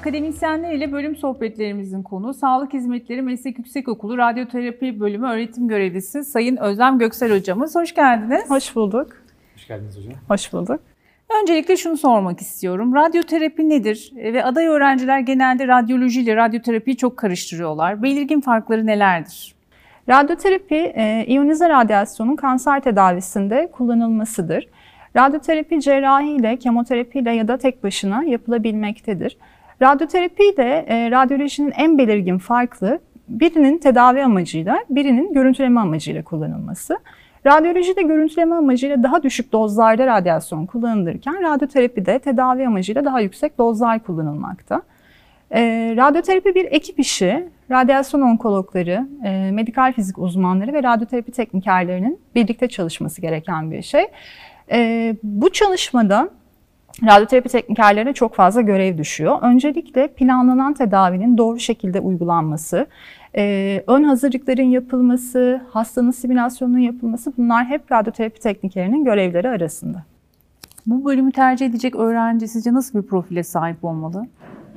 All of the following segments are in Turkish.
Akademisyenler ile bölüm sohbetlerimizin konu Sağlık Hizmetleri Meslek Yüksekokulu Radyoterapi Bölümü öğretim görevlisi Sayın Özlem Göksel hocamız. Hoş geldiniz. Hoş bulduk. Hoş geldiniz hocam. Hoş bulduk. Öncelikle şunu sormak istiyorum. Radyoterapi nedir? Ve aday öğrenciler genelde radyoloji ile radyoterapiyi çok karıştırıyorlar. Belirgin farkları nelerdir? Radyoterapi, e, iyonize radyasyonun kanser tedavisinde kullanılmasıdır. Radyoterapi cerrahiyle, kemoterapiyle ya da tek başına yapılabilmektedir. Radyoterapi de e, radyolojinin en belirgin farklı birinin tedavi amacıyla, birinin görüntüleme amacıyla kullanılması. Radyolojide görüntüleme amacıyla daha düşük dozlarda radyasyon kullanılırken radyoterapide tedavi amacıyla daha yüksek dozlar kullanılmakta. E, radyoterapi bir ekip işi. Radyasyon onkologları, e, medikal fizik uzmanları ve radyoterapi teknikerlerinin birlikte çalışması gereken bir şey. E, bu çalışmada radyoterapi teknikerlerine çok fazla görev düşüyor. Öncelikle planlanan tedavinin doğru şekilde uygulanması, e, ön hazırlıkların yapılması, hastanın simülasyonunun yapılması bunlar hep radyoterapi teknikerinin görevleri arasında. Bu bölümü tercih edecek öğrenci sizce nasıl bir profile sahip olmalı?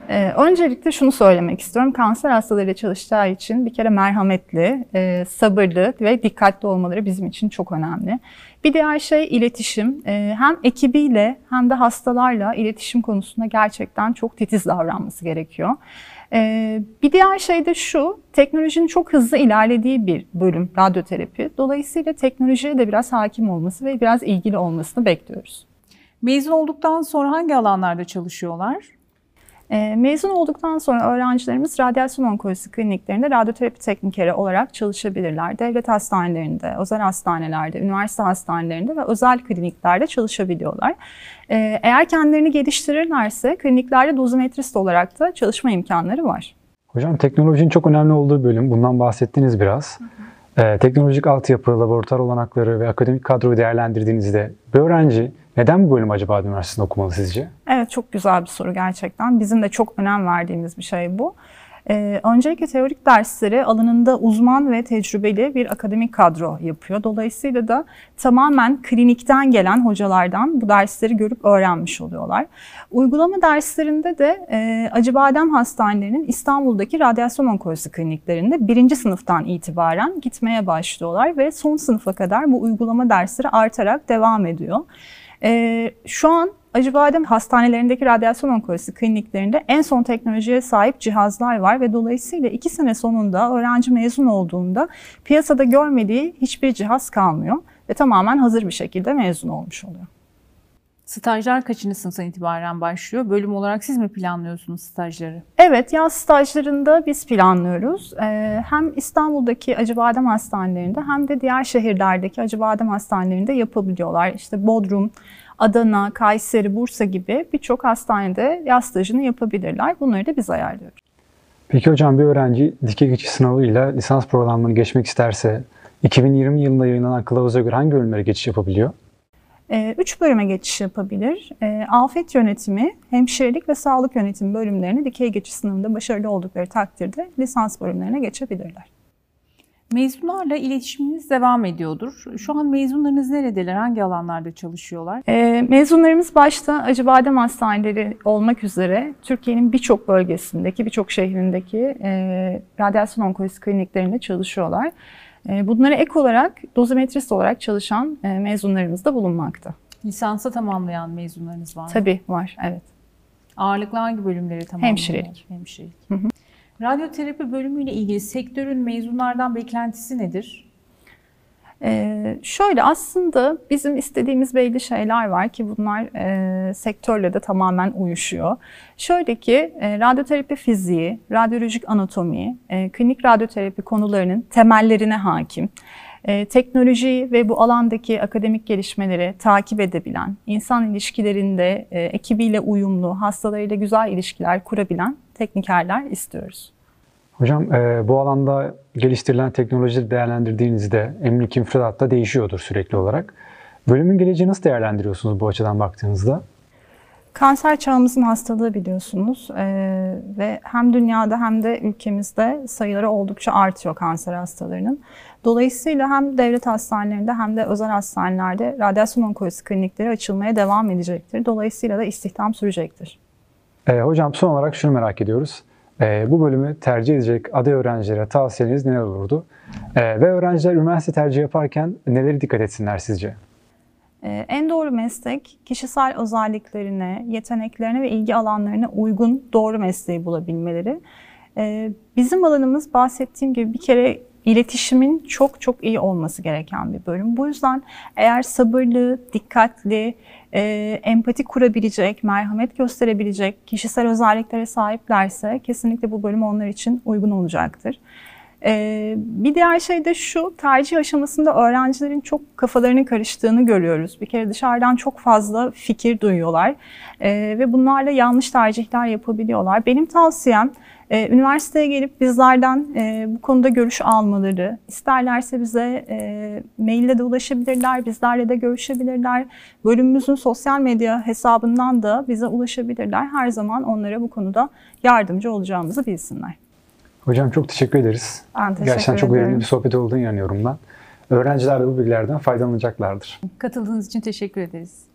Ee, öncelikle şunu söylemek istiyorum. Kanser hastalarıyla çalışacağı için bir kere merhametli, e, sabırlı ve dikkatli olmaları bizim için çok önemli. Bir diğer şey iletişim. E, hem ekibiyle hem de hastalarla iletişim konusunda gerçekten çok titiz davranması gerekiyor. E, bir diğer şey de şu, teknolojinin çok hızlı ilerlediği bir bölüm radyoterapi. Dolayısıyla teknolojiye de biraz hakim olması ve biraz ilgili olmasını bekliyoruz. Mezun olduktan sonra hangi alanlarda çalışıyorlar? E, mezun olduktan sonra öğrencilerimiz radyasyon onkolojisi kliniklerinde radyoterapi teknikeri olarak çalışabilirler. Devlet hastanelerinde, özel hastanelerde, üniversite hastanelerinde ve özel kliniklerde çalışabiliyorlar. E, eğer kendilerini geliştirirlerse kliniklerde dozimetrist olarak da çalışma imkanları var. Hocam teknolojinin çok önemli olduğu bölüm. Bundan bahsettiniz biraz. Hı hı. Ee, teknolojik altyapı, laboratuvar olanakları ve akademik kadroyu değerlendirdiğinizde bir öğrenci neden bu bölüm acaba üniversitesinde okumalı sizce? Evet çok güzel bir soru gerçekten. Bizim de çok önem verdiğimiz bir şey bu. Ee, öncelikle teorik dersleri alanında uzman ve tecrübeli bir akademik kadro yapıyor. Dolayısıyla da tamamen klinikten gelen hocalardan bu dersleri görüp öğrenmiş oluyorlar. Uygulama derslerinde de e, Acıbadem Hastanelerinin İstanbul'daki radyasyon onkolojisi kliniklerinde birinci sınıftan itibaren gitmeye başlıyorlar ve son sınıfa kadar bu uygulama dersleri artarak devam ediyor. E, şu an Acıbadem hastanelerindeki radyasyon onkolojisi kliniklerinde en son teknolojiye sahip cihazlar var ve dolayısıyla iki sene sonunda öğrenci mezun olduğunda piyasada görmediği hiçbir cihaz kalmıyor ve tamamen hazır bir şekilde mezun olmuş oluyor. Stajlar kaçıncı sınıftan itibaren başlıyor? Bölüm olarak siz mi planlıyorsunuz stajları? Evet, yaz stajlarında biz planlıyoruz. Ee, hem İstanbul'daki Acıbadem Hastanelerinde hem de diğer şehirlerdeki Acıbadem Hastanelerinde yapabiliyorlar. İşte Bodrum, Adana, Kayseri, Bursa gibi birçok hastanede yaz stajını yapabilirler. Bunları da biz ayarlıyoruz. Peki hocam bir öğrenci dike geçiş sınavıyla lisans programını geçmek isterse 2020 yılında yayınlanan kılavuza göre hangi bölümlere geçiş yapabiliyor? Ee, üç bölüme geçiş yapabilir. Ee, afet yönetimi, hemşirelik ve sağlık yönetimi bölümlerini dikey geçiş sınavında başarılı oldukları takdirde lisans bölümlerine geçebilirler. Mezunlarla iletişiminiz devam ediyordur. Şu an mezunlarınız neredeler? Hangi alanlarda çalışıyorlar? E, mezunlarımız başta Acıbadem Hastaneleri olmak üzere Türkiye'nin birçok bölgesindeki, birçok şehrindeki e, radyasyon onkolojisi kliniklerinde çalışıyorlar. E, bunlara ek olarak dozimetrist olarak çalışan e, mezunlarımız da bulunmakta. Lisansa tamamlayan mezunlarınız var mı? Tabii var, evet. Ağırlıklı hangi bölümleri tamamlıyor? Hemşirelik. Hemşirelik. Hı hı. Radyoterapi bölümüyle ilgili sektörün mezunlardan beklentisi nedir? Ee, şöyle aslında bizim istediğimiz belli şeyler var ki bunlar e, sektörle de tamamen uyuşuyor. Şöyle ki e, radyoterapi fiziği, radyolojik anatomi, e, klinik radyoterapi konularının temellerine hakim. E, teknoloji ve bu alandaki akademik gelişmeleri takip edebilen, insan ilişkilerinde e, ekibiyle uyumlu, hastalarıyla güzel ilişkiler kurabilen teknikerler istiyoruz. Hocam e, bu alanda geliştirilen teknolojileri değerlendirdiğinizde eminim ki müfredat da değişiyordur sürekli olarak. Bölümün geleceği nasıl değerlendiriyorsunuz bu açıdan baktığınızda? Kanser çağımızın hastalığı biliyorsunuz ee, ve hem dünyada hem de ülkemizde sayıları oldukça artıyor kanser hastalarının. Dolayısıyla hem devlet hastanelerinde hem de özel hastanelerde radyasyon onkolojisi klinikleri açılmaya devam edecektir. Dolayısıyla da istihdam sürecektir. Ee, hocam son olarak şunu merak ediyoruz. Ee, bu bölümü tercih edecek aday öğrencilere tavsiyeniz neler olurdu? Ee, ve öğrenciler üniversite tercih yaparken neleri dikkat etsinler sizce? Ee, En doğru meslek kişisel özelliklerine, yeteneklerine ve ilgi alanlarına uygun doğru mesleği bulabilmeleri. Bizim alanımız bahsettiğim gibi bir kere iletişimin çok çok iyi olması gereken bir bölüm. Bu yüzden eğer sabırlı, dikkatli, e, empati kurabilecek, merhamet gösterebilecek kişisel özelliklere sahiplerse kesinlikle bu bölüm onlar için uygun olacaktır. Ee, bir diğer şey de şu, tercih aşamasında öğrencilerin çok kafalarının karıştığını görüyoruz. Bir kere dışarıdan çok fazla fikir duyuyorlar Ee, ve bunlarla yanlış tercihler yapabiliyorlar. Benim tavsiyem e, üniversiteye gelip bizlerden e, bu konuda görüş almaları, isterlerse bize e, maille de ulaşabilirler, bizlerle de görüşebilirler. Bölümümüzün sosyal medya hesabından da bize ulaşabilirler. Her zaman onlara bu konuda yardımcı olacağımızı bilsinler. Hocam çok teşekkür ederiz. Ben teşekkür Gerçekten çok ederim. verimli bir sohbet olduğunu inanıyorum ben. Öğrenciler de bu bilgilerden faydalanacaklardır. Katıldığınız için teşekkür ederiz.